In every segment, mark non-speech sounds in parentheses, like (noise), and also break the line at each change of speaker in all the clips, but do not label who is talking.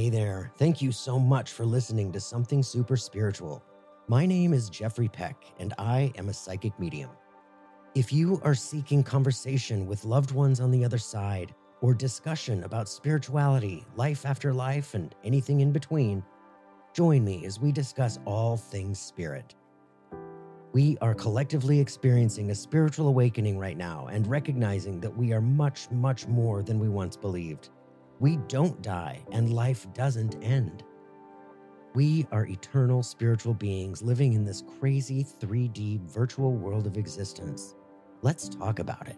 Hey there. Thank you so much for listening to Something Super Spiritual. My name is Jeffrey Peck, and I am a psychic medium. If you are seeking conversation with loved ones on the other side, or discussion about spirituality, life after life, and anything in between, join me as we discuss all things spirit. We are collectively experiencing a spiritual awakening right now and recognizing that we are much, much more than we once believed. We don't die and life doesn't end. We are eternal spiritual beings living in this crazy 3D virtual world of existence. Let's talk about it.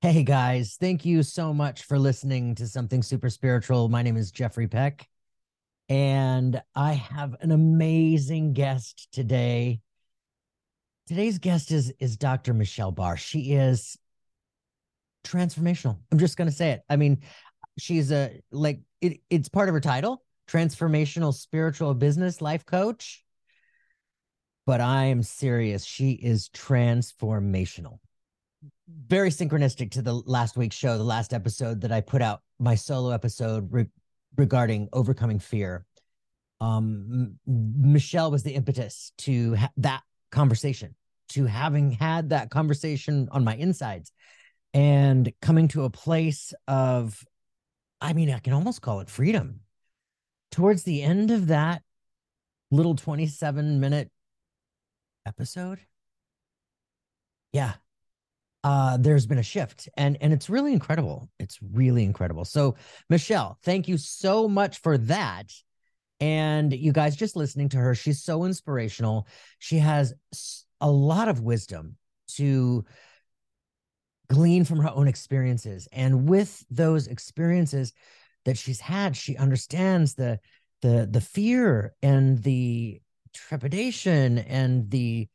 Hey guys, thank you so much for listening to Something Super Spiritual. My name is Jeffrey Peck, and I have an amazing guest today. Today's guest is is Dr. Michelle Barr. She is transformational. I'm just going to say it. I mean, she's a like it, it's part of her title, transformational spiritual business life coach. But I am serious. She is transformational very synchronistic to the last week's show, the last episode that I put out, my solo episode re- regarding overcoming fear. Um, Michelle was the impetus to ha- that conversation, to having had that conversation on my insides and coming to a place of, I mean, I can almost call it freedom. Towards the end of that little 27 minute episode, yeah, uh, there's been a shift and and it's really incredible. It's really incredible. So michelle thank you so much for that. And you guys just listening to her she's so inspirational. She has a lot of wisdom to glean from her own experiences. And with those experiences that she's had she understands the the the fear and the trepidation and the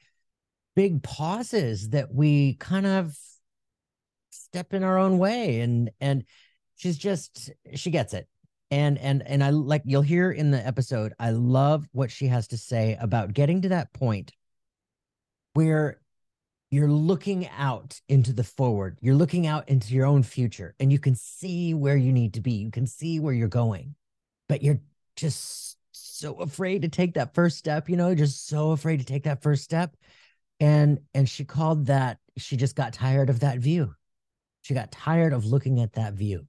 big pauses that we kind of step in our own way. And and she's just she gets it. And and and i like you'll hear in the episode i love what she has to say about getting to that point where you're looking out into the forward. You're looking out into your own future and you can see where you need to be. You can see where you're going but you're just so afraid to take that first step you know just so afraid to take that first step. And and she called that she just got tired of that view. She got tired of looking at that view.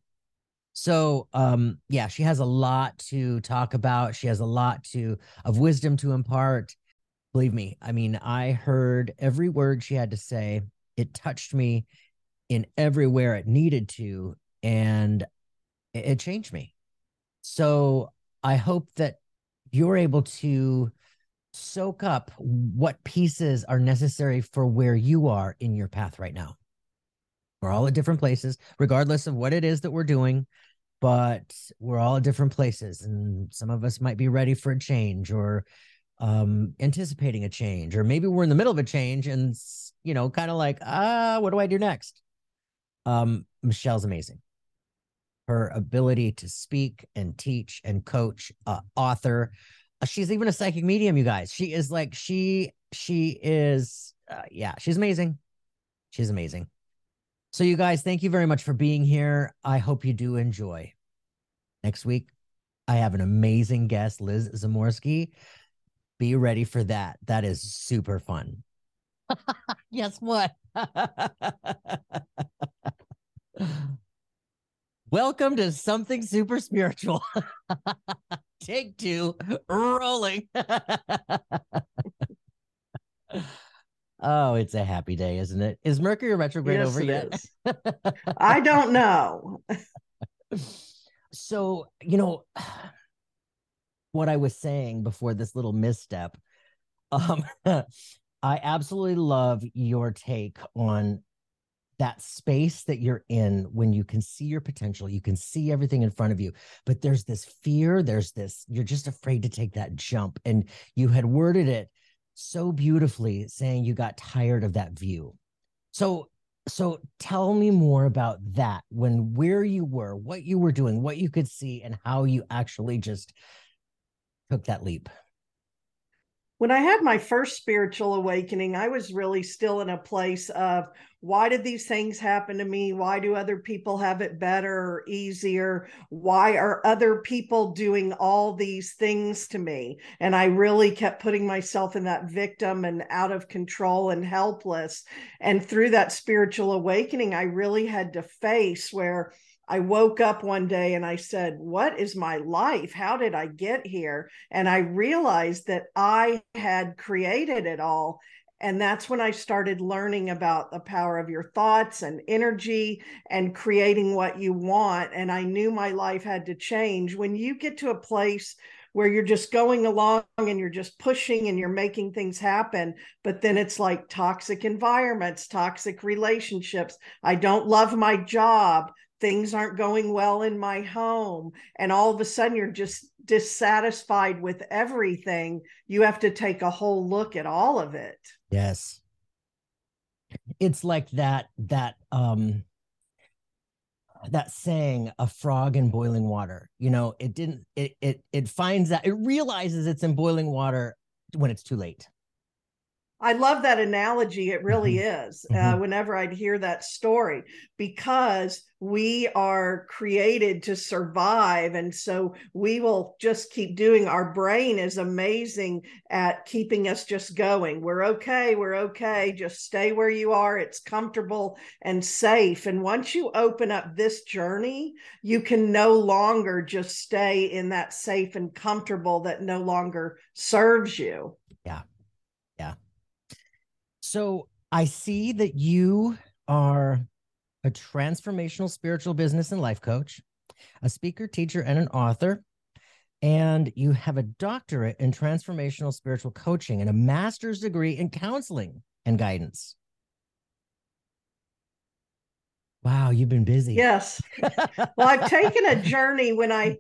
So um yeah she has a lot to talk about. She has a lot to of wisdom to impart believe me i mean i heard every word she had to say it touched me in everywhere it needed to and it, it changed me so i hope that you're able to soak up what pieces are necessary for where you are in your path right now. We're all at different places, regardless of what it is that we're doing, but we're all at different places. And some of us might be ready for a change or um anticipating a change or maybe we're in the middle of a change and you know kind of like ah what do i do next? Um michelle's amazing. Her ability to speak and teach and coach uh, author. She's even a psychic medium you guys. She is like she she is uh, yeah she's amazing. She's amazing. So you guys thank you very much for being here. I hope you do enjoy. Next week i have an amazing guest liz zamorski be ready for that that is super fun (laughs) guess what (laughs) welcome to something super spiritual (laughs) Take two, rolling. oh, it's a happy day, isn't it? Is Mercury retrograde yes, over yet?
I don't know.
so, you know, what I was saying before this little misstep, um, (laughs) I absolutely love your take on that space that you're in when you can see your potential, you can see everything in front of you, but there's this fear, there's this, you're just afraid to take that jump. And you had worded it so beautifully saying you got tired of that view. So, so tell me more about that when where you were, what you were doing, what you could see, and how you actually just took that leap.
When I had my first spiritual awakening, I was really still in a place of why did these things happen to me? Why do other people have it better or easier? Why are other people doing all these things to me? And I really kept putting myself in that victim and out of control and helpless. And through that spiritual awakening, I really had to face where I woke up one day and I said, What is my life? How did I get here? And I realized that I had created it all. And that's when I started learning about the power of your thoughts and energy and creating what you want. And I knew my life had to change. When you get to a place where you're just going along and you're just pushing and you're making things happen. But then it's like toxic environments, toxic relationships. I don't love my job things aren't going well in my home and all of a sudden you're just dissatisfied with everything you have to take a whole look at all of it.
Yes. It's like that that um that saying a frog in boiling water. You know it didn't it it it finds that it realizes it's in boiling water when it's too late
I love that analogy. It really mm-hmm. is. Uh, mm-hmm. Whenever I'd hear that story, because we are created to survive. And so we will just keep doing. Our brain is amazing at keeping us just going. We're okay. We're okay. Just stay where you are. It's comfortable and safe. And once you open up this journey, you can no longer just stay in that safe and comfortable that no longer serves you.
So I see that you are a transformational spiritual business and life coach, a speaker, teacher, and an author. And you have a doctorate in transformational spiritual coaching and a master's degree in counseling and guidance. Wow, you've been busy.
Yes. well, I've taken a journey when I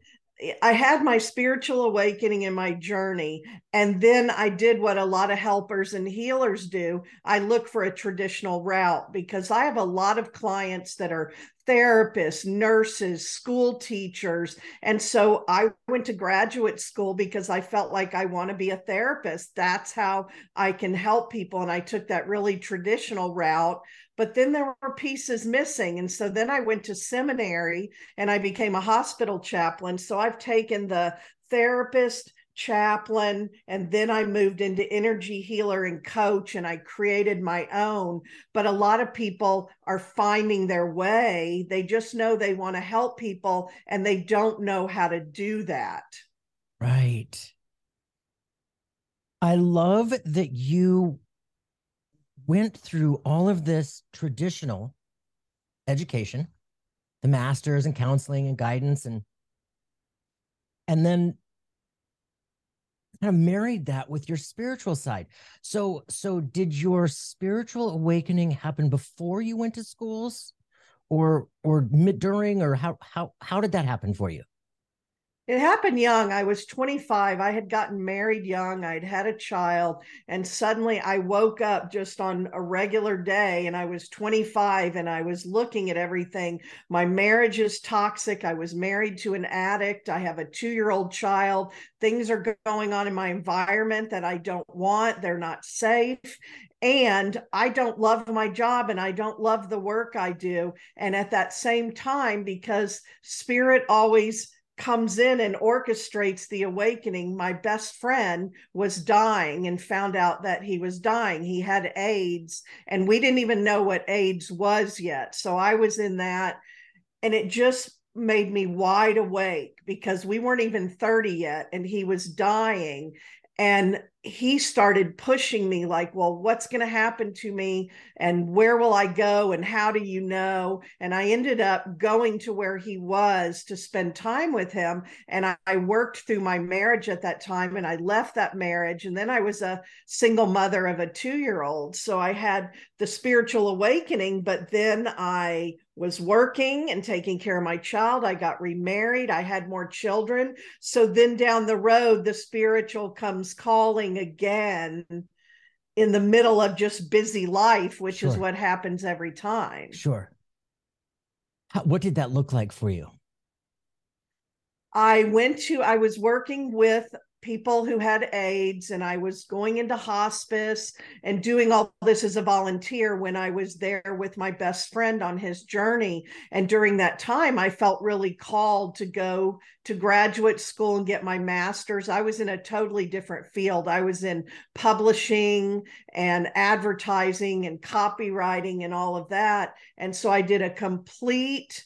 I had my spiritual awakening in my journey. And then I did what a lot of helpers and healers do. I look for a traditional route because I have a lot of clients that are therapists, nurses, school teachers. And so I went to graduate school because I felt like I want to be a therapist. That's how I can help people. And I took that really traditional route but then there were pieces missing. And so then I went to seminary and I became a hospital chaplain. So I've taken the therapist, chaplain, and then I moved into energy healer and coach and I created my own. But a lot of people are finding their way. They just know they want to help people and they don't know how to do that.
Right. I love that you went through all of this traditional education, the masters and counseling and guidance and and then kind of married that with your spiritual side. So so did your spiritual awakening happen before you went to schools or or mid during or how how how did that happen for you?
It happened young. I was 25. I had gotten married young. I'd had a child. And suddenly I woke up just on a regular day and I was 25 and I was looking at everything. My marriage is toxic. I was married to an addict. I have a two year old child. Things are going on in my environment that I don't want. They're not safe and I don't love my job and I don't love the work I do. And at that same time, because spirit always comes in and orchestrates the awakening. My best friend was dying and found out that he was dying. He had AIDS, and we didn't even know what AIDS was yet. So I was in that, and it just made me wide awake because we weren't even 30 yet, and he was dying. And he started pushing me like well what's going to happen to me and where will i go and how do you know and i ended up going to where he was to spend time with him and I, I, worked through my marriage at that time and i left that marriage and then i was a single mother of a two year old so i had the spiritual awakening but then i was working and taking care of my child. I got remarried. I had more children. So then down the road, the spiritual comes calling again in the middle of just busy life, which sure. is what happens every time.
Sure. How, what did that look like for you?
I went to, I was working with people who had AIDS, and I was going into hospice and doing all this as a volunteer when I was there with my best friend on his journey. And during that time, I felt really called to go to graduate school and get my master's. I was in a totally different field. I was in publishing and advertising and copywriting and all of that. And so I did a complete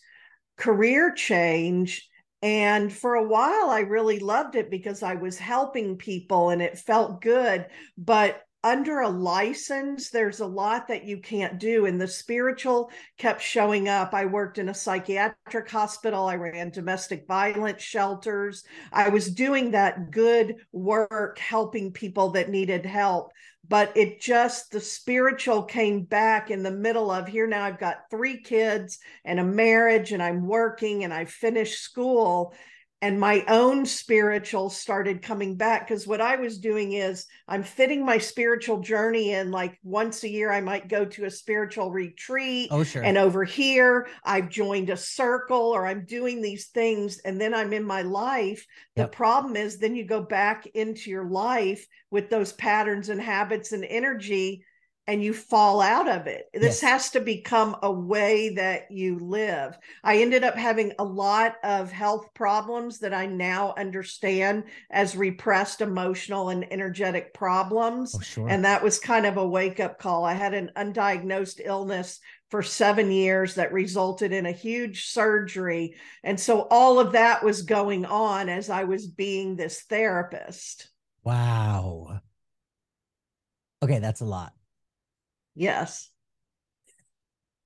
career change and for a while, I really loved it because I was helping people and it felt good. But under a license, there's a lot that you can't do. And the spiritual kept showing up. I worked in a psychiatric hospital, I ran domestic violence shelters. I was doing that good work, helping people that needed help but it just the spiritual came back in the middle of here now i've got three kids and a marriage and i'm working and i finished school and my own spiritual started coming back because what I was doing is I'm fitting my spiritual journey in like once a year I might go to a spiritual retreat
oh sure
and over here I've joined a circle or I'm doing these things and then I'm in my life yep. the problem is then you go back into your life with those patterns and habits and energy and you fall out of it. This yes. has to become a way that you live. I ended up having a lot of health problems that I now understand as repressed emotional and energetic problems.
Oh, sure.
And that was kind of a wake up call. I had an undiagnosed illness for seven years that resulted in a huge surgery. And so all of that was going on as I was being this therapist.
Wow. Okay, that's a lot.
Yes.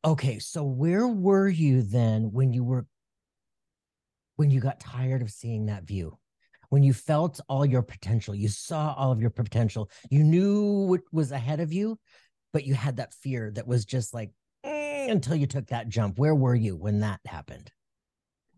Okay, so where were you then when you were when you got tired of seeing that view? When you felt all your potential, you saw all of your potential, you knew what was ahead of you, but you had that fear that was just like eh, until you took that jump. Where were you when that happened?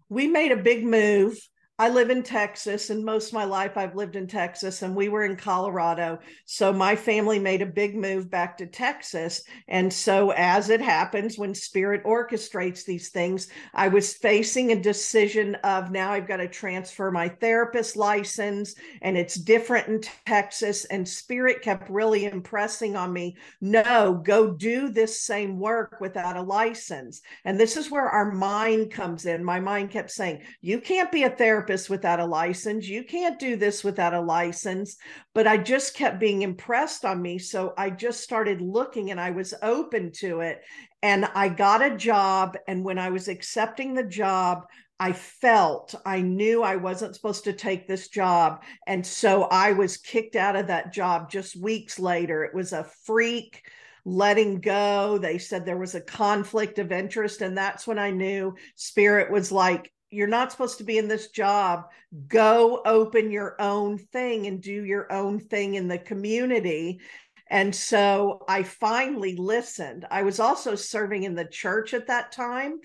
We made a big move I live in Texas, and most of my life I've lived in Texas, and we were in Colorado. So my family made a big move back to Texas. And so, as it happens when Spirit orchestrates these things, I was facing a decision of now I've got to transfer my therapist license, and it's different in Texas. And Spirit kept really impressing on me no, go do this same work without a license. And this is where our mind comes in. My mind kept saying, You can't be a therapist therapist without a license. You can't do this without a license. But I just kept being impressed on me. So I just started looking and I was open to it. And I got a job. And when I was accepting the job, I felt I knew I wasn't supposed to take this job. And so I was kicked out of that job just weeks later. It was a freak letting go. They said there was a conflict of interest. And that's when I knew spirit was like, you're not supposed to be in this job go open your own thing and do your own thing in the community and so I finally listened. I was also serving in the church at that time.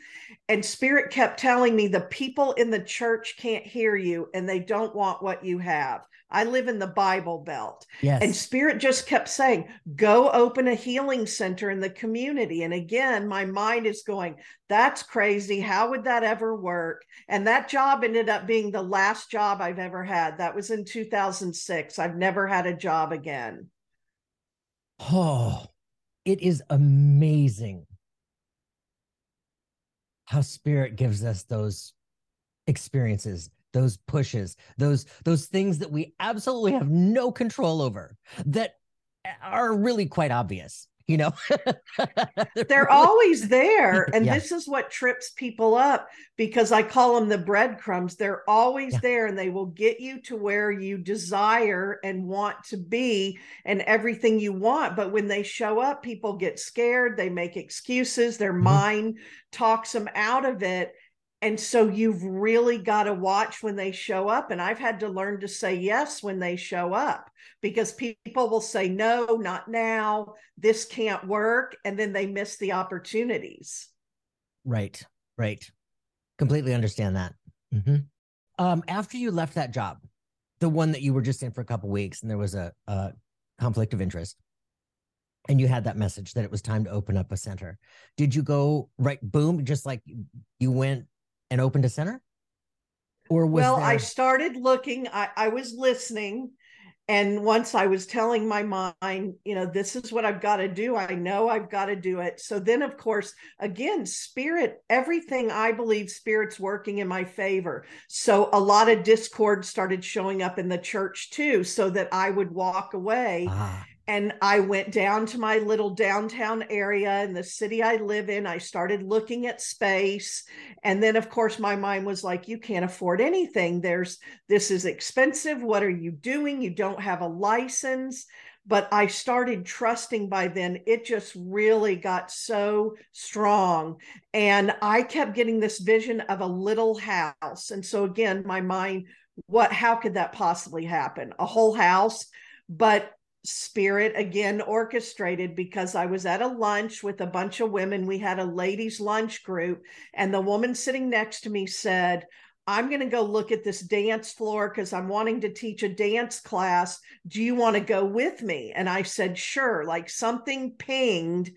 And Spirit kept telling me the people in the church can't hear you and they don't want what you have. I live in the Bible Belt.
Yes.
And Spirit just kept saying, go open a healing center in the community. And again, my mind is going, that's crazy. How would that ever work? And that job ended up being the last job I've ever had. That was in 2006. I've never had a job again.
Oh, it is amazing how Spirit gives us those experiences those pushes those those things that we absolutely have no control over that are really quite obvious you know (laughs)
they're, always there (laughs) and yeah. this is what trips people up because i call them the breadcrumbs they're always yeah. there and they will get you to where you desire and want to be and everything you want but when they show up people get scared they make excuses their mm-hmm. mind talks them out of it and so you've really got to watch when they show up and i've had to learn to say yes when they show up because people will say no not now. This can't work and then they miss the opportunities.
Right right. Completely understand that. Mm-hmm. um, after you left that job the one that you were just in for a couple weeks and there was a, a conflict of interest and you had that message that it was time to open up a center did you go right boom just like you went and opened a center? Or was
well,
there...
I started looking, I, I was listening. And once I was telling my mind, you know, this is what I've got to do. I know I've got to do it. So then, of course, again, spirit, everything I believe spirit's working in my favor. So a lot of discord started showing up in the church too, so that I would walk away. Ah and I went down to my little downtown area in the city I live in. I started looking at space. And then, of course, my mind was like, you can't afford anything. There's this is expensive. What are you doing? You don't have a license. But I started trusting by then. It just really got so strong. And I kept getting this vision of a little house. And so, again, my mind, what, how could that possibly happen? A whole house. But spirit again orchestrated because I was at a lunch with a bunch of women. We had a ladies' lunch group, and the woman sitting next to me said, I'm going to go look at this dance floor because I'm wanting to teach a dance class. Do you want to go with me? And I said, sure. Like something pinged.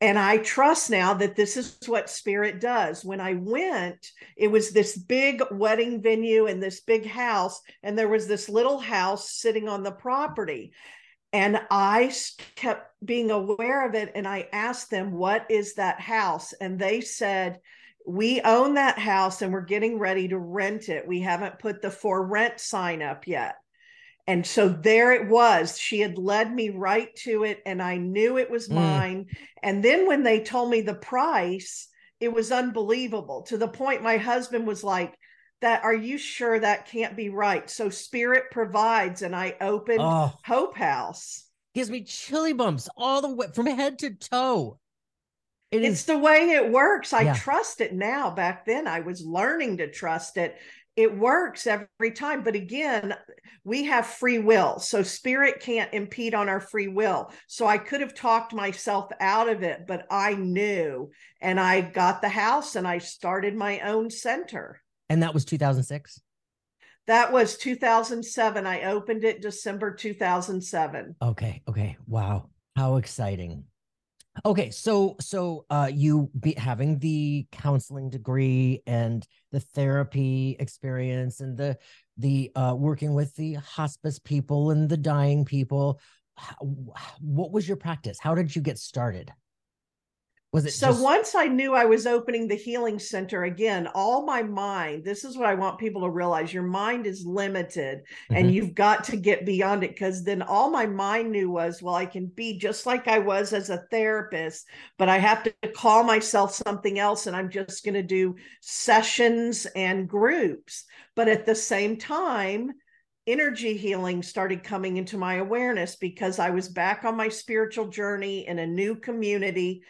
And I trust now that this is what spirit does. When I went, it was this big wedding venue and this big house, and there was this little house sitting on the property. And I kept being aware of it. And I asked them, What is that house? And they said, We own that house and we're getting ready to rent it. We haven't put the for rent sign up yet. And so there it was. She had led me right to it, and I knew it was mm. mine. And then when they told me the price, it was unbelievable to the point my husband was like, that are you sure that can't be right? So spirit provides and i opened oh, hope house.
Gives me chilly bumps all the way from head to toe.
It it's is, the way it works. I yeah. trust it now. Back then i was learning to trust it. It works every time but again we have free will so spirit can't impede on our free will. So i could have talked myself out of it but i knew and i got the house and i started my own center
and that was 2006?
That was 2007. I opened it December 2007.
Okay. Okay. Wow. How exciting. Okay, so so uh you be having the counseling degree and the therapy experience and the the uh working with the hospice people and the dying people what was your practice? How did you get started?
Was it so just... once I knew I was opening the healing center again, all my mind, this is what I want people to realize your mind is limited mm-hmm. and you've got to get beyond it because then all my mind knew was, well, I can be just like I was as a therapist, but I have to call myself something else and I'm just going to do sessions and groups. But at the same time, energy healing started coming into my awareness because I was back on my spiritual journey in a new community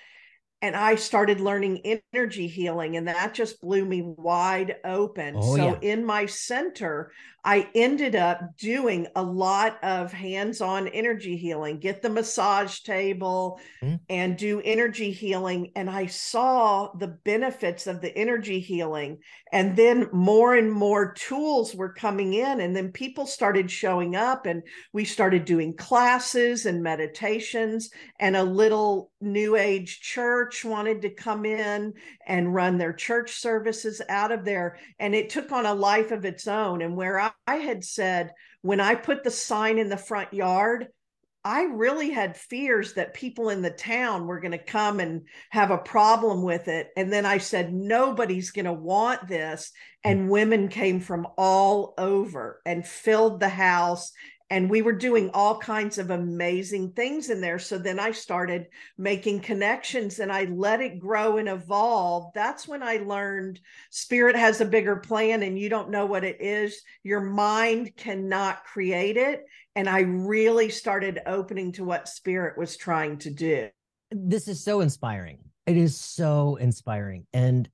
and I started learning energy healing, and that just blew me wide open. Oh, so, yeah. in my center, I ended up doing a lot of hands on energy healing, get the massage table mm. and do energy healing. And I saw the benefits of the energy healing. And then more and more tools were coming in. And then people started showing up, and we started doing classes and meditations. And a little new age church wanted to come in and run their church services out of there. And it took on a life of its own. And where I I had said when I put the sign in the front yard, I really had fears that people in the town were going to come and have a problem with it. And then I said, nobody's going to want this. And women came from all over and filled the house and we were doing all kinds of amazing things in there. So then i started making connections and i let it grow and evolve. That's when i learned spirit has a bigger plan and you don't know what it is. Your mind cannot create it. And i really started opening to what spirit was trying to do.
This is so inspiring. It is so inspiring. And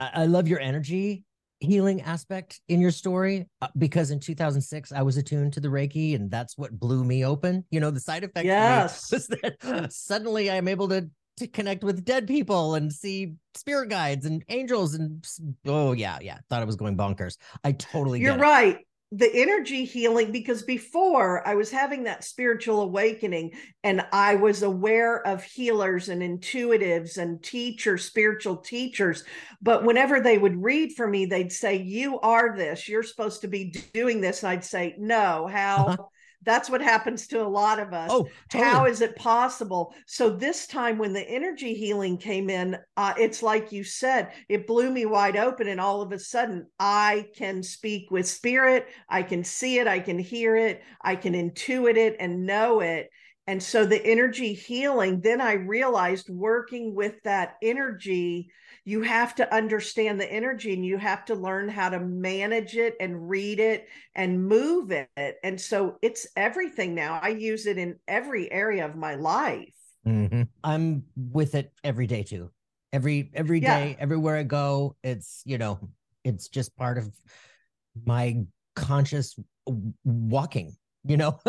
I, love your energy healing aspect in your story uh, because in 2006 I was attuned to the Reiki and that's what blew me open. You know, the side effect
yes.
was that suddenly I'm able to to connect with dead people and see spirit guides and angels and oh yeah, yeah, thought I was going bonkers. I totally
You're right. The energy healing because before I was having that spiritual awakening and I was aware of healers and intuitives and teachers, spiritual teachers. But whenever they would read for me, they'd say, You are this, you're supposed to be doing this. And I'd say, No, how? Uh-huh that's what happens to a lot of us.
Oh, totally.
how is it possible? So this time when the energy healing came in, uh, it's like you said, it blew me wide open, and all of a sudden I can speak with spirit. I can see it. I can hear it. I can intuit it and know it. And so the energy healing, then I realized working with that energy you have to understand the energy and you have to learn how to manage it and read it and move it. And so it's everything now. I use it in every area of my life.
Mm-hmm. I'm with it every day too. Every every day, yeah. everywhere I go, it's you know, it's just part of my conscious walking you know? (laughs)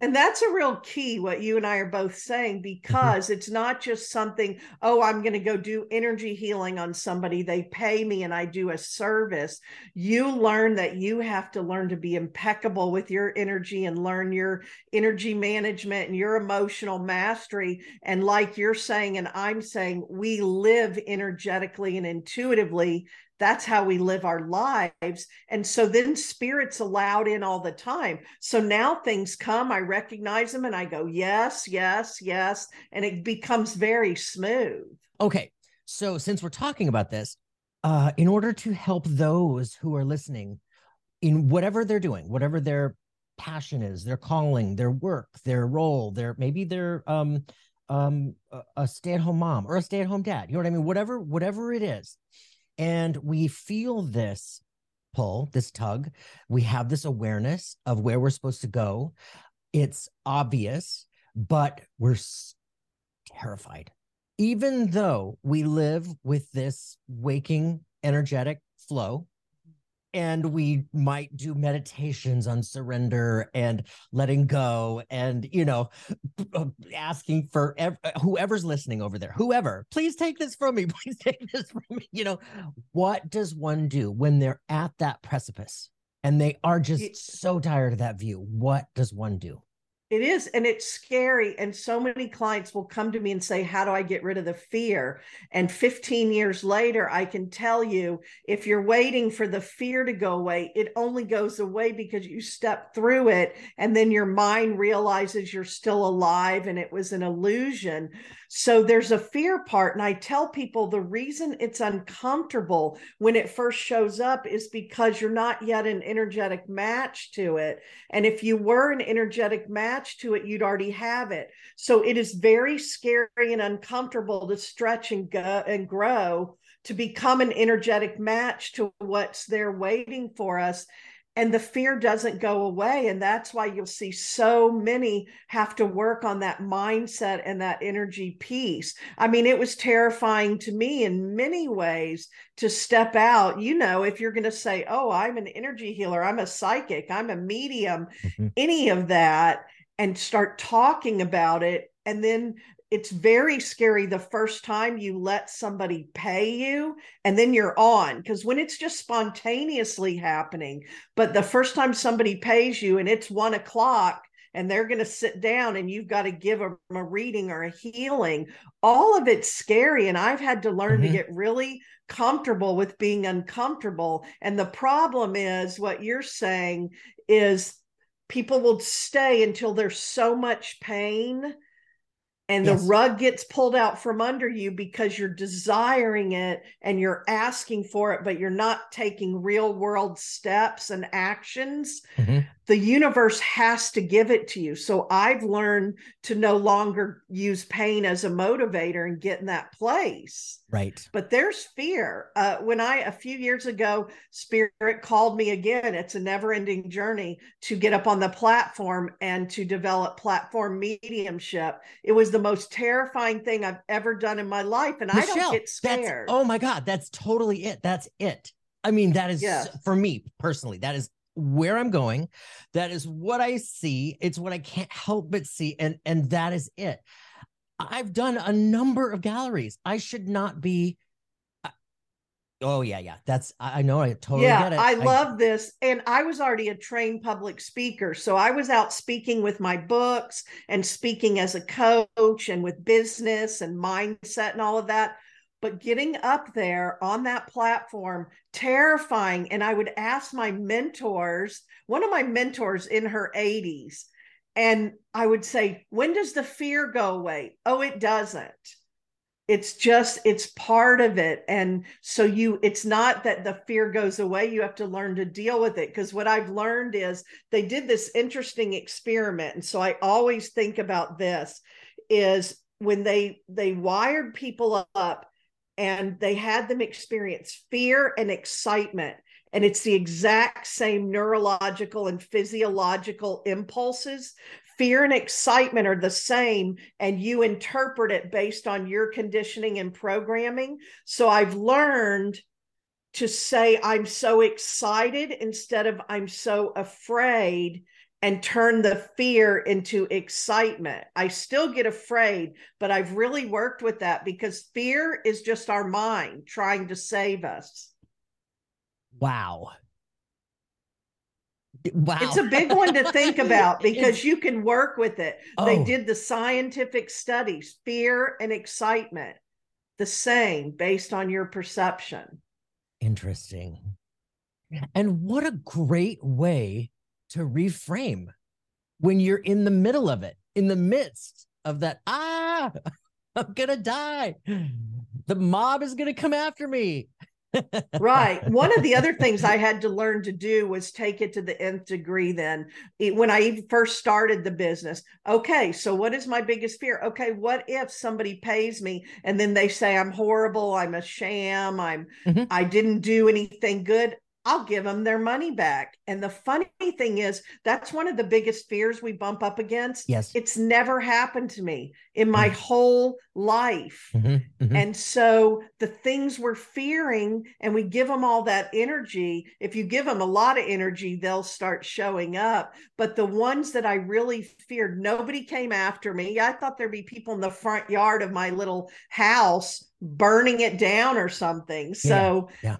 And that's a real key what you and i are both saying mm-hmm. because it's not just something oh i'm going to go do energy healing on somebody they pay me and i do a service. You learn that you have to learn to be impeccable with your energy and learn your energy management and your emotional mastery. And like you're saying and i'm saying we live energetically and intuitively that's how we live our lives. And so then spirits allowed in all the time. So now things come i recognize them and i go yes yes yes and it becomes very smooth.
Okay so since we're talking about this uh in order to help those who are listening in whatever they're doing whatever their passion is their calling their work their role their maybe their um um a, stay-at-home mom or a stay-at-home dad you know what i mean? Whatever whatever it is and we feel this pull, this tug. We have this awareness of where we're supposed to go. It's obvious, but we're terrified. Even though we live with this waking, energetic flow, and we might do meditations on surrender and letting go and you know uh, asking for ev- uh, whoever's listening over there whoever please take this from me (laughs) please take this from me you know? What does one do when they're at that precipice and they are just so tired of that view? What does one do
it is, and it's scary. And so many clients will come to me and say, How do I get rid of the fear? And 15 years later, I can tell you if you're waiting for the fear to go away, it only goes away because you step through it. And then your mind realizes you're still alive and it was an illusion. So there's a fear part. And I tell people the reason it's uncomfortable when it first shows up is because you're not yet an energetic match to it. And if you were an energetic match to it, you'd already have it. So it is very scary and uncomfortable to stretch and go and grow to become an energetic match to what's there waiting for us and the fear doesn't go away and that's why you'll see so many have to work on that mindset and that energy piece i mean it was terrifying to me in many ways to step out you know if you're going to say oh i'm an energy healer i'm a psychic i'm a medium mm-hmm. any of that and start talking about it and then it's very scary the first time you let somebody pay you and then you're on because when it's just spontaneously happening but the first time somebody pays you and it's one o'clock and they're going to sit down and you've got to give them a reading or a healing all of it's scary and i've had to learn mm-hmm. to get really comfortable with being uncomfortable and the problem is what you're saying is people will stay until there's so much pain and yes. the rug gets pulled out from under you because you're desiring it and you're asking for it but you're not taking real world steps and actions mm-hmm the universe has to give it to you. So I've learned to no longer use pain as a motivator and get in that place.
Right.
But there's fear. Uh, when I, a few years ago, Spirit called me again, it's a never ending journey to get up on the platform and to develop platform mediumship. It was the most terrifying thing I've ever done in my life. And Michelle, I don't get scared.
oh my God, that's totally it. That's it. I mean, that is yes. for me personally, that is where I'm going. That is what I see. It's what I can't help but see. And and that is it. I've done a number of galleries. I should not be uh, Oh yeah, yeah. That's I know. I totally
yeah,
get it.
I love this. And I was already a trained public speaker. So I was out speaking with my books and speaking as a coach and with business and mindset and all of that. But getting up there on that platform, terrifying. And I would ask my mentors, one of my mentors in her 80s, and I would say, When does the fear go away? Oh, it doesn't. It's just it's part of it. And so you it's not that the fear goes away. You have to learn to deal with it. Because what i've learned is they did this interesting experiment. And so i always think about this is when they they wired people up and they had them experience fear and excitement. And it's the exact same neurological and physiological impulses. Fear and excitement are the same and you interpret it based on your conditioning and programming. So i've learned to say i'm so excited instead of i'm so afraid and turn the fear into excitement. I still get afraid, but I've really worked with that because fear is just our mind trying to save us.
Wow. Wow.
It's a big one to think (laughs) about because you can work with it. Oh. They did the scientific studies, fear and excitement, the same based on your perception.
Interesting. And what a great way to reframe when you're in the middle of it, in the midst of that, ah, (laughs) I'm going to die. The mob is going to come after me (laughs)
right. One of the other things I had to learn to do was take it to the nth degree. Then, when I first started the business, okay, so what is my biggest fear? Okay, what if somebody pays me and then they say I'm horrible, I'm a sham, I'm mm-hmm. I didn't do anything good? I'll give them their money back. And the funny thing is, that's one of the biggest fears we bump up against.
Yes.
It's never happened to me in my mm-hmm. whole life. Mm-hmm. Mm-hmm. And so the things we're fearing, and we give them all that energy. If you give them a lot of energy, they'll start showing up. But the ones that I really feared, nobody came after me. I thought there'd be people in the front yard of my little house burning it down or something. So,
yeah. yeah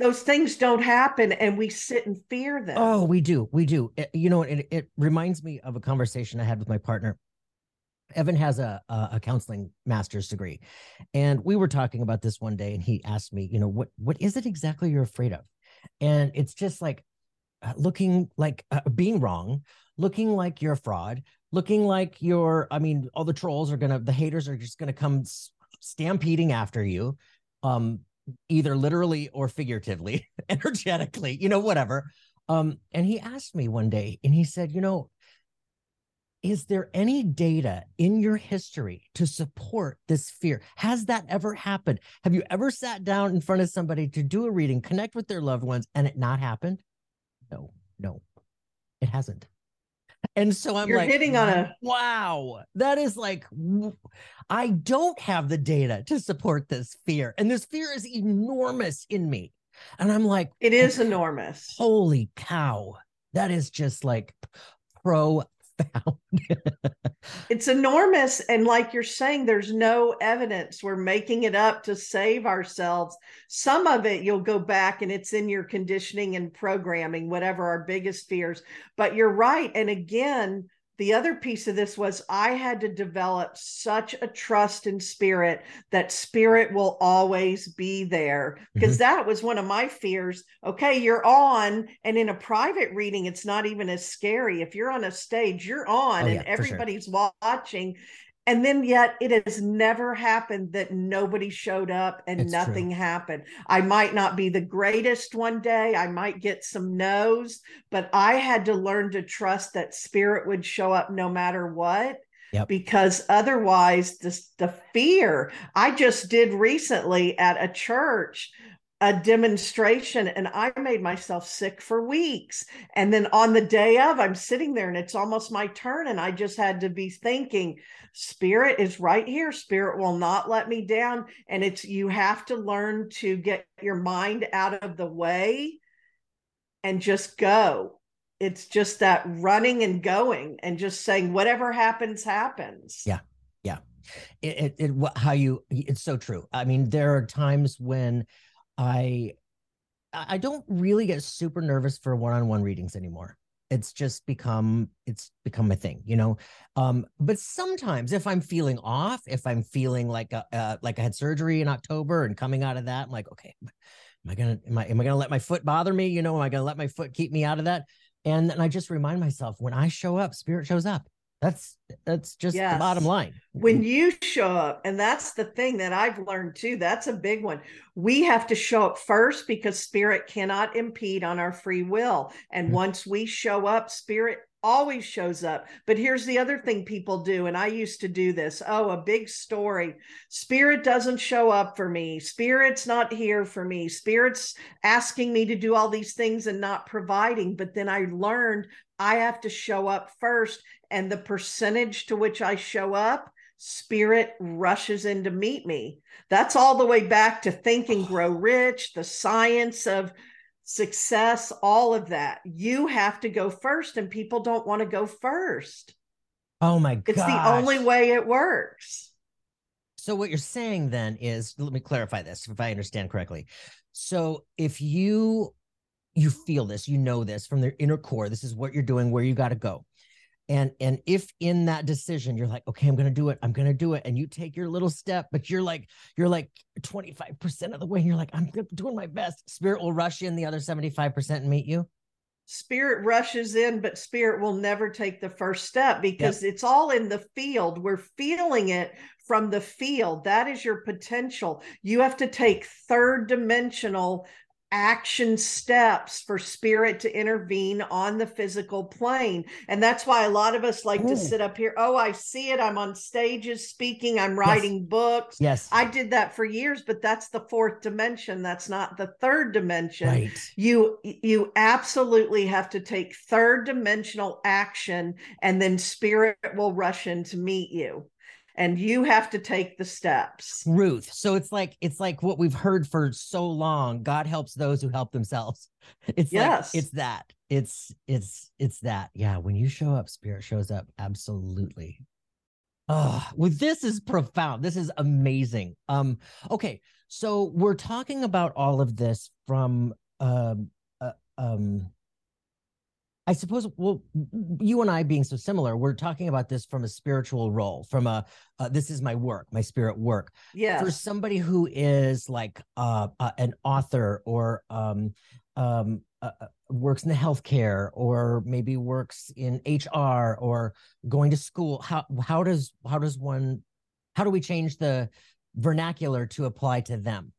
those things don't happen and we sit and fear them.
Oh we do we do. It, you know it, it reminds me of a conversation i had with my partner. Evan has a, a counseling master's degree and we were talking about this one day and he asked me you know what what is it exactly you're afraid of? And it's just like uh, looking like uh, being wrong looking like you're a fraud looking like you're i mean all the trolls are gonna the haters are just gonna come stampeding after you. Um either literally or figuratively, (laughs) energetically, you know, whatever. Um, and he asked me one day, and he said, you know, is there any data in your history to support this fear? Has that ever happened? Have you ever sat down in front of somebody to do a reading, connect with their loved ones, and it not happened? No, no, it hasn't. And so I'm
You're
like,
hitting on a
wow, that is like, I don't have the data to support this fear. And this fear is enormous in me. And I'm like,
it is enormous.
Holy cow. That is just like profound. (laughs)
it's enormous. And like you're saying, there's no evidence. We're making it up to save ourselves. Some of it you'll go back and it's in your conditioning and programming, whatever our biggest fears. But you're right. And again, the other piece of this was I had to develop such a trust in spirit that spirit will always be there because mm-hmm. that was one of my fears. Okay, you're on, and in a private reading, it's not even as scary. If you're on a stage, you're on, oh, and yeah, everybody's sure. watching, and then yet it has never happened that nobody showed up and it's nothing true. happened i might not be the greatest one day i might get some no's but i had to learn to trust that spirit would show up no matter what
Yep.
because otherwise the, the fear i just did recently at a church a demonstration and I made myself sick for weeks. And then on the day of, I'm sitting there and it's almost my turn. And I just had to be thinking, Spirit is right here. Spirit will not let me down. And it's, you have to learn to get your mind out of the way and just go. It's just that running and going and just saying, whatever happens, happens.
Yeah. Yeah. It, it, it how you, it's so true. I mean, there are times when, I I don't really get super nervous for one-on-one readings anymore. It's just become it's become a thing, you know. Um, but sometimes if I'm feeling off, if I'm feeling like a, uh, like I had surgery in October and coming out of that, I'm like, okay, am I gonna am I am I gonna let my foot bother me? You know, am I gonna let my foot keep me out of that? And then I just remind myself when I show up, spirit shows up. That's that's just yes. the bottom line.
When you show up, and that's the thing that I've learned too. That's a big one. We have to show up first because spirit cannot impede on our free will. And mm-hmm. once we show up, spirit always shows up. But here's the other thing people do, and I used to do this. Oh, a big story. Spirit doesn't show up for me. Spirit's not here for me. Spirit's asking me to do all these things and not providing. But then I learned I have to show up first. And the percentage to which I show up, spirit rushes in to meet me. That's all the way back to Think and Grow oh. Rich, the science of success, all of that. You have to go first, and people don't want to go first.
Oh my god.
It's the only way it works.
So what you're saying then is let me clarify this if I understand correctly. So if you you feel this, you know this from their inner core, this is what you're doing, where you got to go and and if in that decision you're like okay i'm gonna do it i'm gonna do it and you take your little step but you're like you're like 25% of the way and you're like i'm doing my best spirit will rush in the other 75% and meet you?
Spirit rushes in but spirit will never take the first step because yep. it's all in the field. We're feeling it from the field. That is your potential. You have to take third dimensional action steps for spirit to intervene on the physical plane. And that's why a lot of us like Ooh. to sit up here. Oh, I see it. I'm on stages speaking, I'm writing
yes.
books.
Yes.
I did that for years, but that's the fourth dimension. That's not the third dimension.
Right.
You you absolutely have to take third dimensional action and then spirit will rush in to meet you and you have to take the steps.
Ruth so it's like it's like what we've heard for so long god helps those who help themselves. (laughs) It's yes. like it's that. It's it's it's that. Yeah when you show up spirit shows up. Absolutely. Oh well this is profound. This is amazing. Um okay so we're talking about all of this from um uh, um I suppose, well, you and I being so similar, we're talking about this from a spiritual role, from a uh, this is my work, my spirit work.
Yeah.
For somebody who is like uh, uh, an author or um, um, uh, uh works in the healthcare or maybe works in HR or going to school, how how does how does one how do we change the vernacular to apply to them?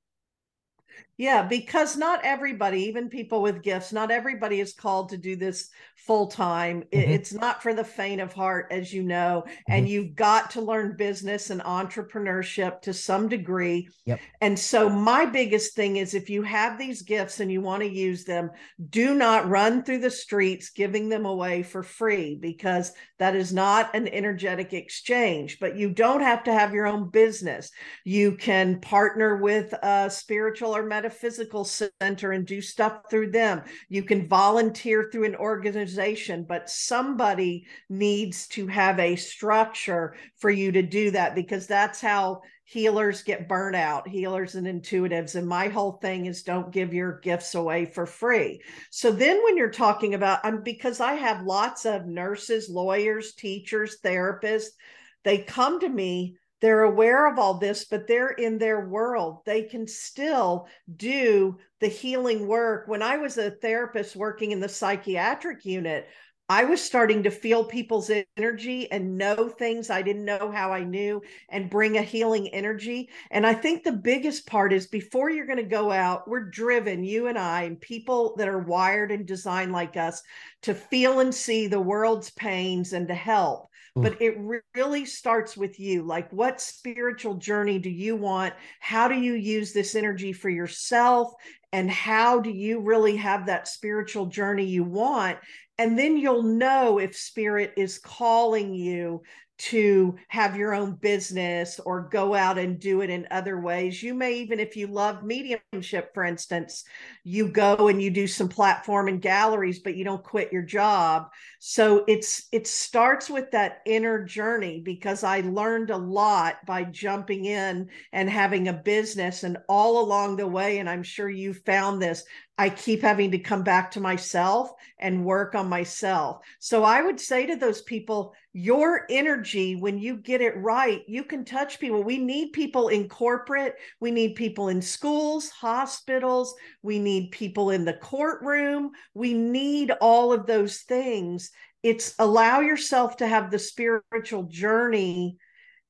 Yeah, because not everybody, even people with gifts, not everybody is called to do this full time. Mm-hmm. It's not for the faint of heart, as you know, mm-hmm. and you've got to learn business and entrepreneurship to some degree.
Yep.
And so, my biggest thing is if you have these gifts and you want to use them, do not run through the streets giving them away for free because that is not an energetic exchange. But you don't have to have your own business. You can partner with a spiritual or metaphysical center and do stuff through them. You can volunteer through an organization, but somebody needs to have a structure for you to do that because that's how healers get burnt out, healers and intuitives. And my whole thing is don't give your gifts away for free. So then when you're talking about, I'm because I have lots of nurses, lawyers, teachers, therapists, they come to me they're aware of all this, but they're in their world. They can still do the healing work. When I was a therapist working in the psychiatric unit, I was starting to feel people's energy and know things I didn't know how I knew and bring a healing energy. And I think the biggest part is before you're going to go out, we're driven, you and I, and people that are wired and designed like us to feel and see the world's pains and to help but it re- really starts with you like what spiritual journey do you want? How do you use this energy for yourself? And how do you really have that spiritual journey you want? And then you'll know if spirit is calling you to have your own business or go out and do it in other ways. You may even, if you love mediumship, for instance, you go and you do some platform and galleries, but you don't quit your job. So it's it starts with that inner journey because I learned a lot by jumping in and having a business and all along the way, and I'm sure you found this, I keep having to come back to myself and work on myself. So I would say to those people, your energy, when you get it right, you can touch people. We need people in corporate, we need people in schools, hospitals, we need people in the courtroom, we need all of those things. It's allow yourself to have the spiritual journey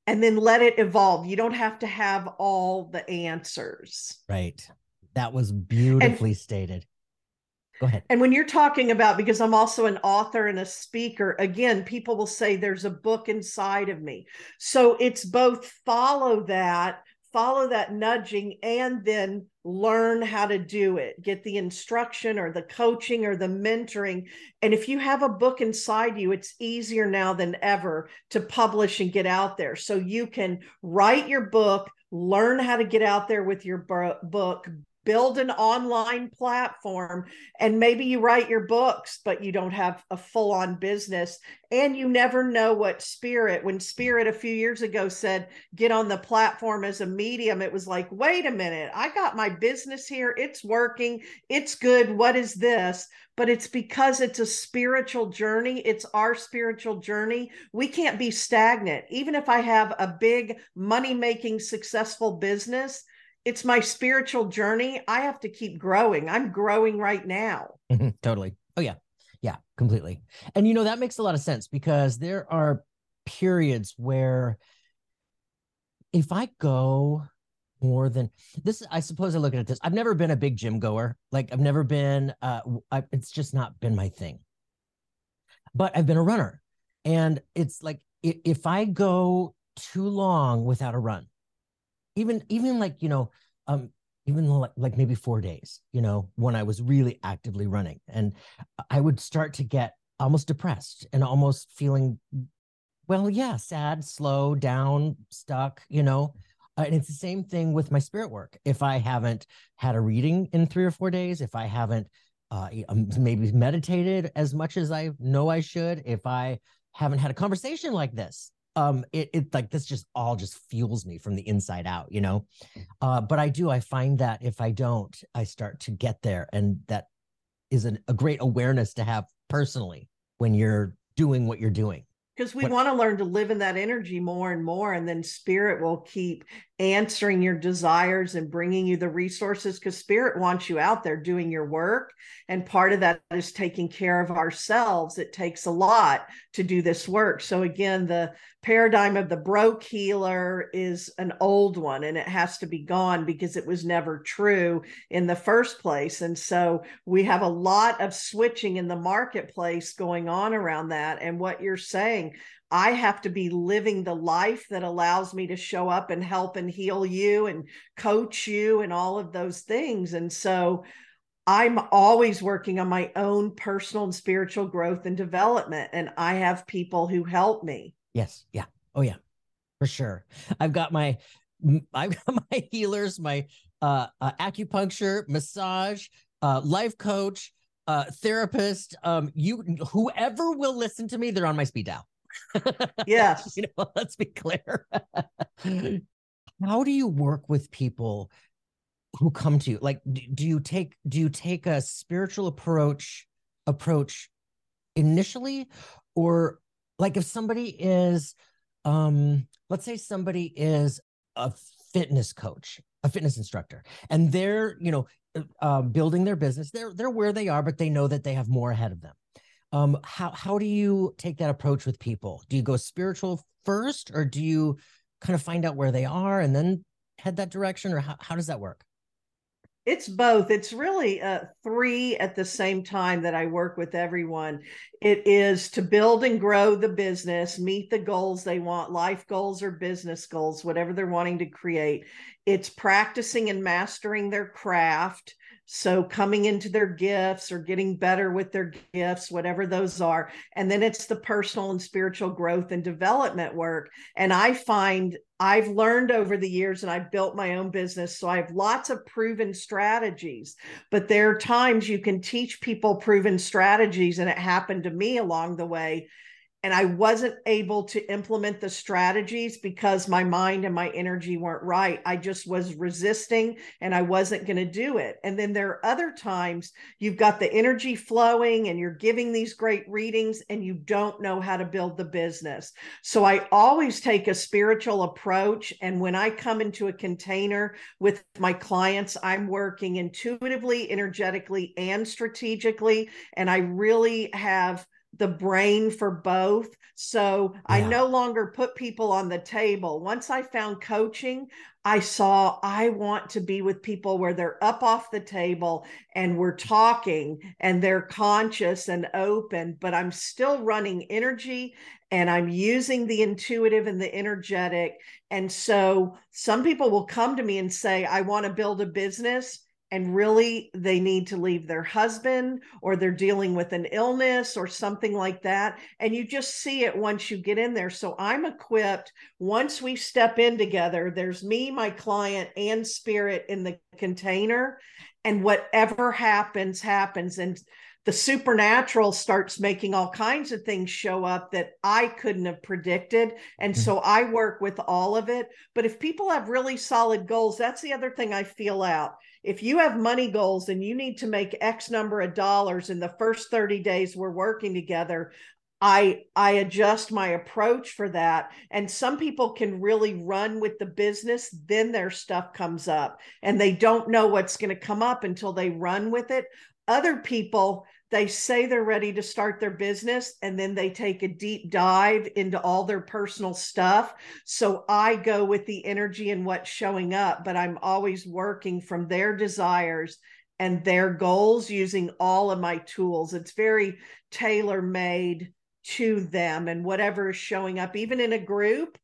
and then let it evolve. You don't have to have all the answers.
Right. That was beautifully and, stated. Go ahead.
And when you're talking about, because I'm also an author and a speaker, again, people will say there's a book inside of me. So it's both follow that, follow that nudging, and then learn how to do it. Get the instruction or the coaching or the mentoring. And if you have a book inside you, it's easier now than ever to publish and get out there. So you can write your book, learn how to get out there with your book, build an online platform and maybe you write your books but you don't have a full on business and you never know what spirit. When spirit a few years ago said get on the platform as a medium it was like wait a minute i got my business here. It's working. It's good. What is this? But it's because it's a spiritual journey. It's our spiritual journey. We can't be stagnant. Even if i have a big money making successful business it's my spiritual journey. I have to keep growing. I'm growing right now.
Mm-hmm, totally. Oh yeah. Yeah, completely. And you know that makes a lot of sense because there are periods where if I go more than this I suppose I look at this. I've never been a big gym goer. Like I've never been uh I, it's just not been my thing. But I've been a runner. And it's like if I go too long without a run, even even like you know um even like, like maybe four days you know when i was really actively running. And i would start to get almost depressed and almost feeling well yeah sad slow down stuck you know? Uh, and it's the same thing with my spirit work. If i haven't had a reading in three or four days if i haven't uh, um, maybe meditated as much as i know i should if i haven't had a conversation like this um it, it like this just all just fuels me from the inside out you know? Uh but i do i find that if i don't i start to get there and that is an, a great awareness to have personally when you're doing what you're doing.
Because we want to learn to live in that energy more and more and then spirit will keep answering your desires and bringing you the resources because spirit wants you out there doing your work. And part of that is taking care of ourselves. It takes a lot to do this work. So again the paradigm of the broke healer is an old one and it has to be gone because it was never true in the first place. And so we have a lot of switching in the marketplace going on around that. And what you're saying I have to be living the life that allows me to show up and help and heal you and coach you and all of those things. And so I'm always working on my own personal and spiritual growth and development. And I have people who help me.
Yes. Yeah. Oh, yeah. For sure. I've got my, (laughs) I've got my healers, my uh, uh acupuncture, massage, uh, life coach, uh, therapist. Um, you, whoever will listen to me, they're on my speed dial. (laughs)
yes.
you know, (laughs) let's be clear. (laughs) How do you work with people who come to you? Like, do you take do you take a spiritual approach approach initially, or like if somebody is, um, let's say somebody is a fitness coach, a fitness instructor, and they're you know uh, building their business. They're they're where they are, but they know that they have more ahead of them um how how do you take that approach with people? Do you go spiritual first or do you kind of find out where they are and then head that direction or how, how does that work?
It's both. It's really uh, three at the same time that i work with everyone. It is to build and grow the business meet the goals they want life goals or business goals whatever they're wanting to create. It's practicing and mastering their craft So coming into their gifts or getting better with their gifts, whatever those are. And then it's the personal and spiritual growth and development work. And I find I've learned over the years and I've built my own business. So I have lots of proven strategies, but there are times you can teach people proven strategies. And it happened to me along the way and I wasn't able to implement the strategies because my mind and my energy weren't right. I just was resisting and I wasn't going to do it. And then there are other times you've got the energy flowing and you're giving these great readings and you don't know how to build the business. So I always take a spiritual approach. And when I come into a container with my clients, I'm working intuitively, energetically, and strategically. And I really have the brain for both. So yeah. I no longer put people on the table. Once I found coaching, I saw I want to be with people where they're up off the table and we're talking and they're conscious and open, but I'm still running energy and I'm using the intuitive and the energetic. And so some people will come to me and say, I want to build a business and really they need to leave their husband or they're dealing with an illness or something like that and you just see it once you get in there so i'm equipped once we step in together there's me my client and spirit in the container and whatever happens happens and the supernatural starts making all kinds of things show up that I couldn't have predicted. And so mm-hmm. I work with all of it. But if people have really solid goals, that's the other thing I feel out if you have money goals and you need to make x number of dollars in the first 30 days we're working together i i adjust my approach for that. And some people can really run with the business then their stuff comes up and they don't know what's going to come up until they run with it. Other people they say they're ready to start their business and then they take a deep dive into all their personal stuff. So I go with the energy and what's showing up, but I'm always working from their desires and their goals using all of my tools. It's very tailor made to them and whatever is showing up, even in a group,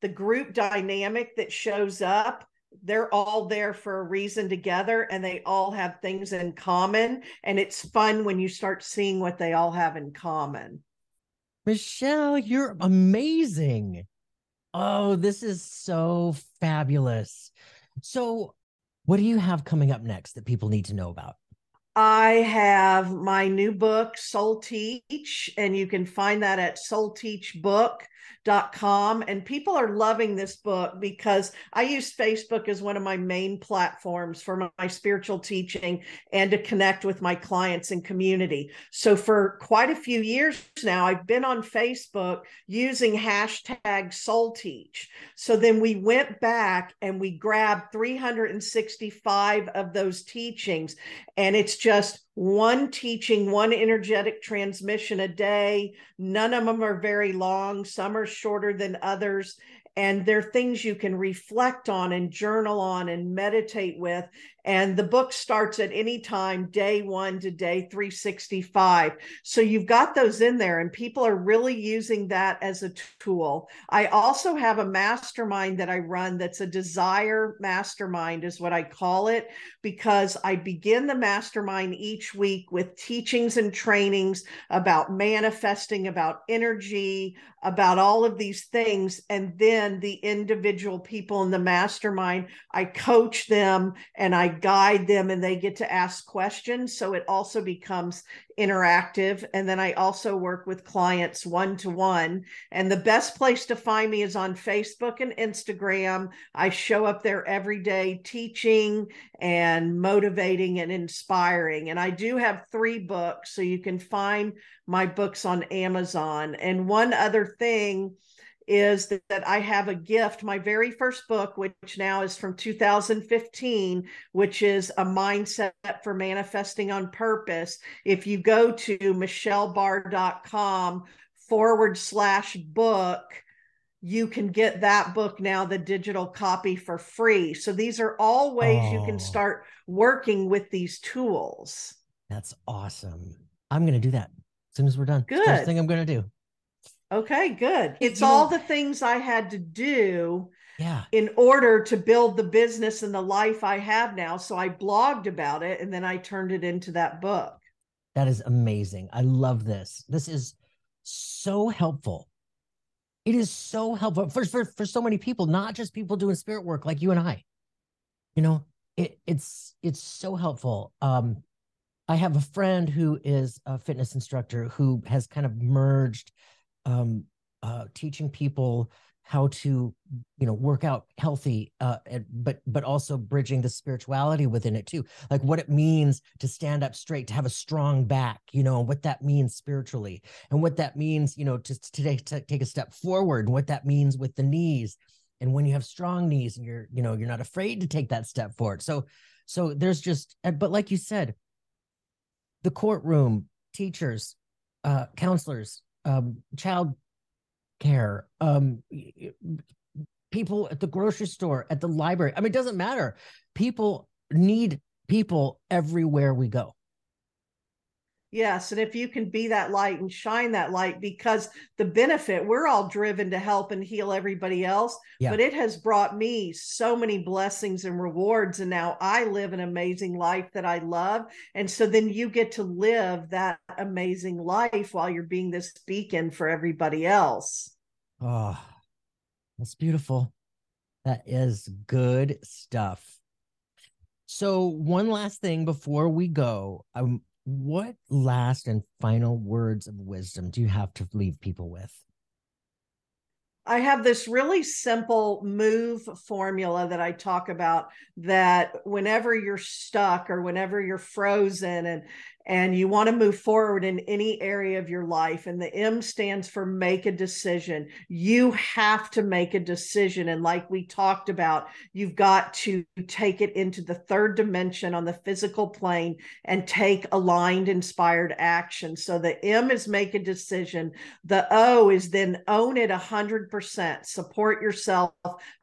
the group dynamic that shows up they're all there for a reason together and they all have things in common and it's fun when you start seeing what they all have in common.
Michelle you're amazing. Oh this is so fabulous. So what do you have coming up next that people need to know about?
I have my new book, Soul Teach, and you can find that at soulteachbook.com. And people are loving this book because I use Facebook as one of my main platforms for my, my spiritual teaching and to connect with my clients and community. So for quite a few years now, I've been on Facebook using hashtag Soul Teach. So then we went back and we grabbed 365 of those teachings, and it's just one teaching, one energetic transmission a day. None of them are very long, some are shorter than others. And they're things you can reflect on and journal on and meditate with and the book starts at any time day one to day 365 so you've got those in there and people are really using that as a tool i also have a mastermind that i run that's a desire mastermind is what i call it because i begin the mastermind each week with teachings and trainings about manifesting about energy about all of these things. And then the individual people in the mastermind, I coach them and I guide them, and they get to ask questions. So it also becomes interactive. And then I also work with clients one to one. And the best place to find me is on Facebook and Instagram. I show up there every day teaching and motivating and inspiring. And I do have three books, so you can find my books on Amazon. And one other thing is that, that, I have a gift, my very first book, which now is from 2015, which is a mindset for manifesting on purpose. If you go to michellebarr.com forward slash book, you can get that book now, the digital copy for free. So these are all ways oh, you can oh. start working with these tools.
That's awesome. I'm going to do that as soon as we're done.
Good.
First thing I'm going to do.
Okay, good. It's all the things I had to do
Yeah.
in order to build the business and the life I have now. So I blogged about it and then I turned it into that book.
That is amazing. I love this. This is so helpful. It is so helpful for, for, for so many people, not just people doing spirit work like you and I. You know, it, it's it's so helpful. Um, I have a friend who is a fitness instructor who has kind of merged um, uh, teaching people how to you know work out healthy uh but but also bridging the spirituality within it too. Like what it means to stand up straight to have a strong back you know what that means spiritually and what that means you know to, to take to take a step forward and what that means with the knees. And when you have strong knees and you're you know you're not afraid to take that step forward. So so there's just but like you said the courtroom teachers uh counselors um child care um people at the grocery store at the library. I mean it doesn't matter. People need people everywhere we go
Yes. And if you can be that light and shine that light, because the benefit, we're all driven to help and heal everybody else, yeah. but it has brought me so many blessings and rewards. And now I live an amazing life that I love. And so then you get to live that amazing life while you're being this beacon for everybody else.
Oh, that's beautiful. That is good stuff. So, one last thing before we go, um, what last and final words of wisdom do you have to leave people with?
I have this really simple move formula that I talk about that whenever you're stuck or whenever you're frozen and and you want to move forward in any area of your life and the M stands for make a decision. You have to make a decision and like we talked about, you've got to take it into the third dimension on the physical plane and take aligned inspired action. So the M is make a decision, the O is then own it 100%, support yourself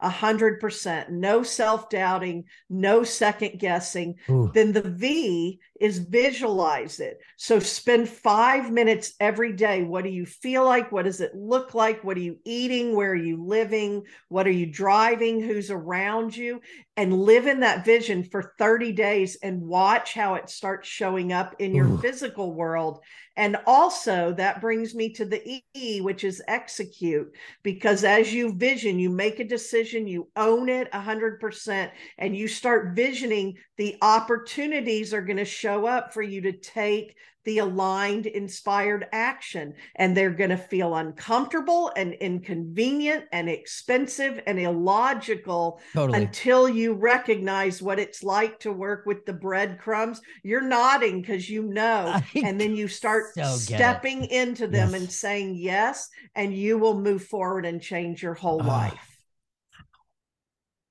100%, no self-doubting, no second guessing. Ooh. Then the V is visualize it. So spend five minutes every day. What do you feel like? What does it look like? What are you eating? Where are you living? What are you driving? Who's around you? And live in that vision for 30 days and watch how it starts showing up in your Ooh. physical world. And also, that brings me to the E, which is execute, because as you vision, you make a decision, you own it 100%, and you start visioning the opportunities are going to show up for you to take the aligned, inspired action. And they're going to feel uncomfortable and inconvenient and expensive and illogical totally. until you recognize what it's like to work with the breadcrumbs. You're nodding because you know. I and then you start so stepping into them yes. and saying yes, and you will move forward and change your whole uh, life.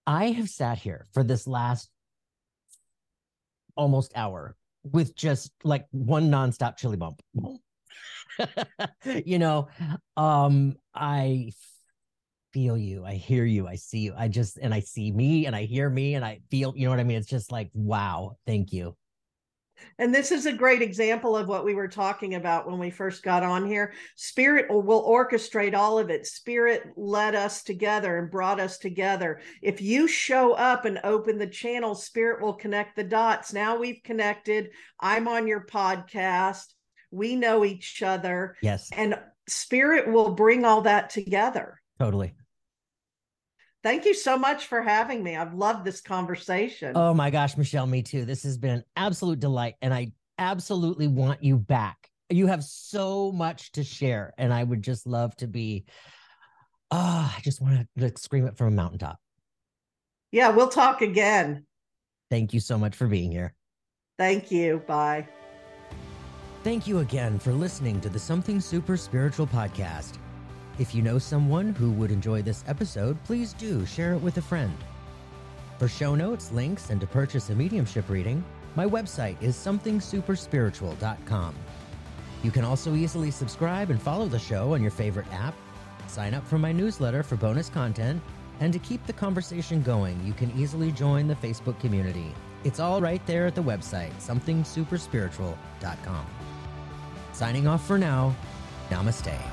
I have sat here for this last almost hour with just like one nonstop chili bump. (laughs) you know, um, I feel you, I hear you, I see you, I just and I see me and I hear me and I feel, you know what I mean? It's just like, wow, thank you.
And this is a great example of what we were talking about when we first got on here. Spirit will orchestrate all of it. Spirit led us together and brought us together. If you show up and open the channel, Spirit will connect the dots. Now we've connected. I'm on your podcast. We know each other.
Yes.
And Spirit will bring all that together.
Totally.
Thank you so much for having me. I've loved this conversation.
Oh my gosh, Michelle, me too. This has been an absolute delight. And I absolutely want you back. You have so much to share. And I would just love to be, oh, I just want to scream it from a mountaintop.
Yeah, we'll talk again.
Thank you so much for being here.
Thank you. Bye.
Thank you again for listening to the Something Super Spiritual podcast. If you know someone who would enjoy this episode, please do share it with a friend. For show notes, links, and to purchase a mediumship reading, my website is somethingsuperspiritual.com. You can also easily subscribe and follow the show on your favorite app, sign up for my newsletter for bonus content, and to keep the conversation going, you can easily join the Facebook community. It's all right there at the website, somethingsuperspiritual.com. Signing off for now, namaste.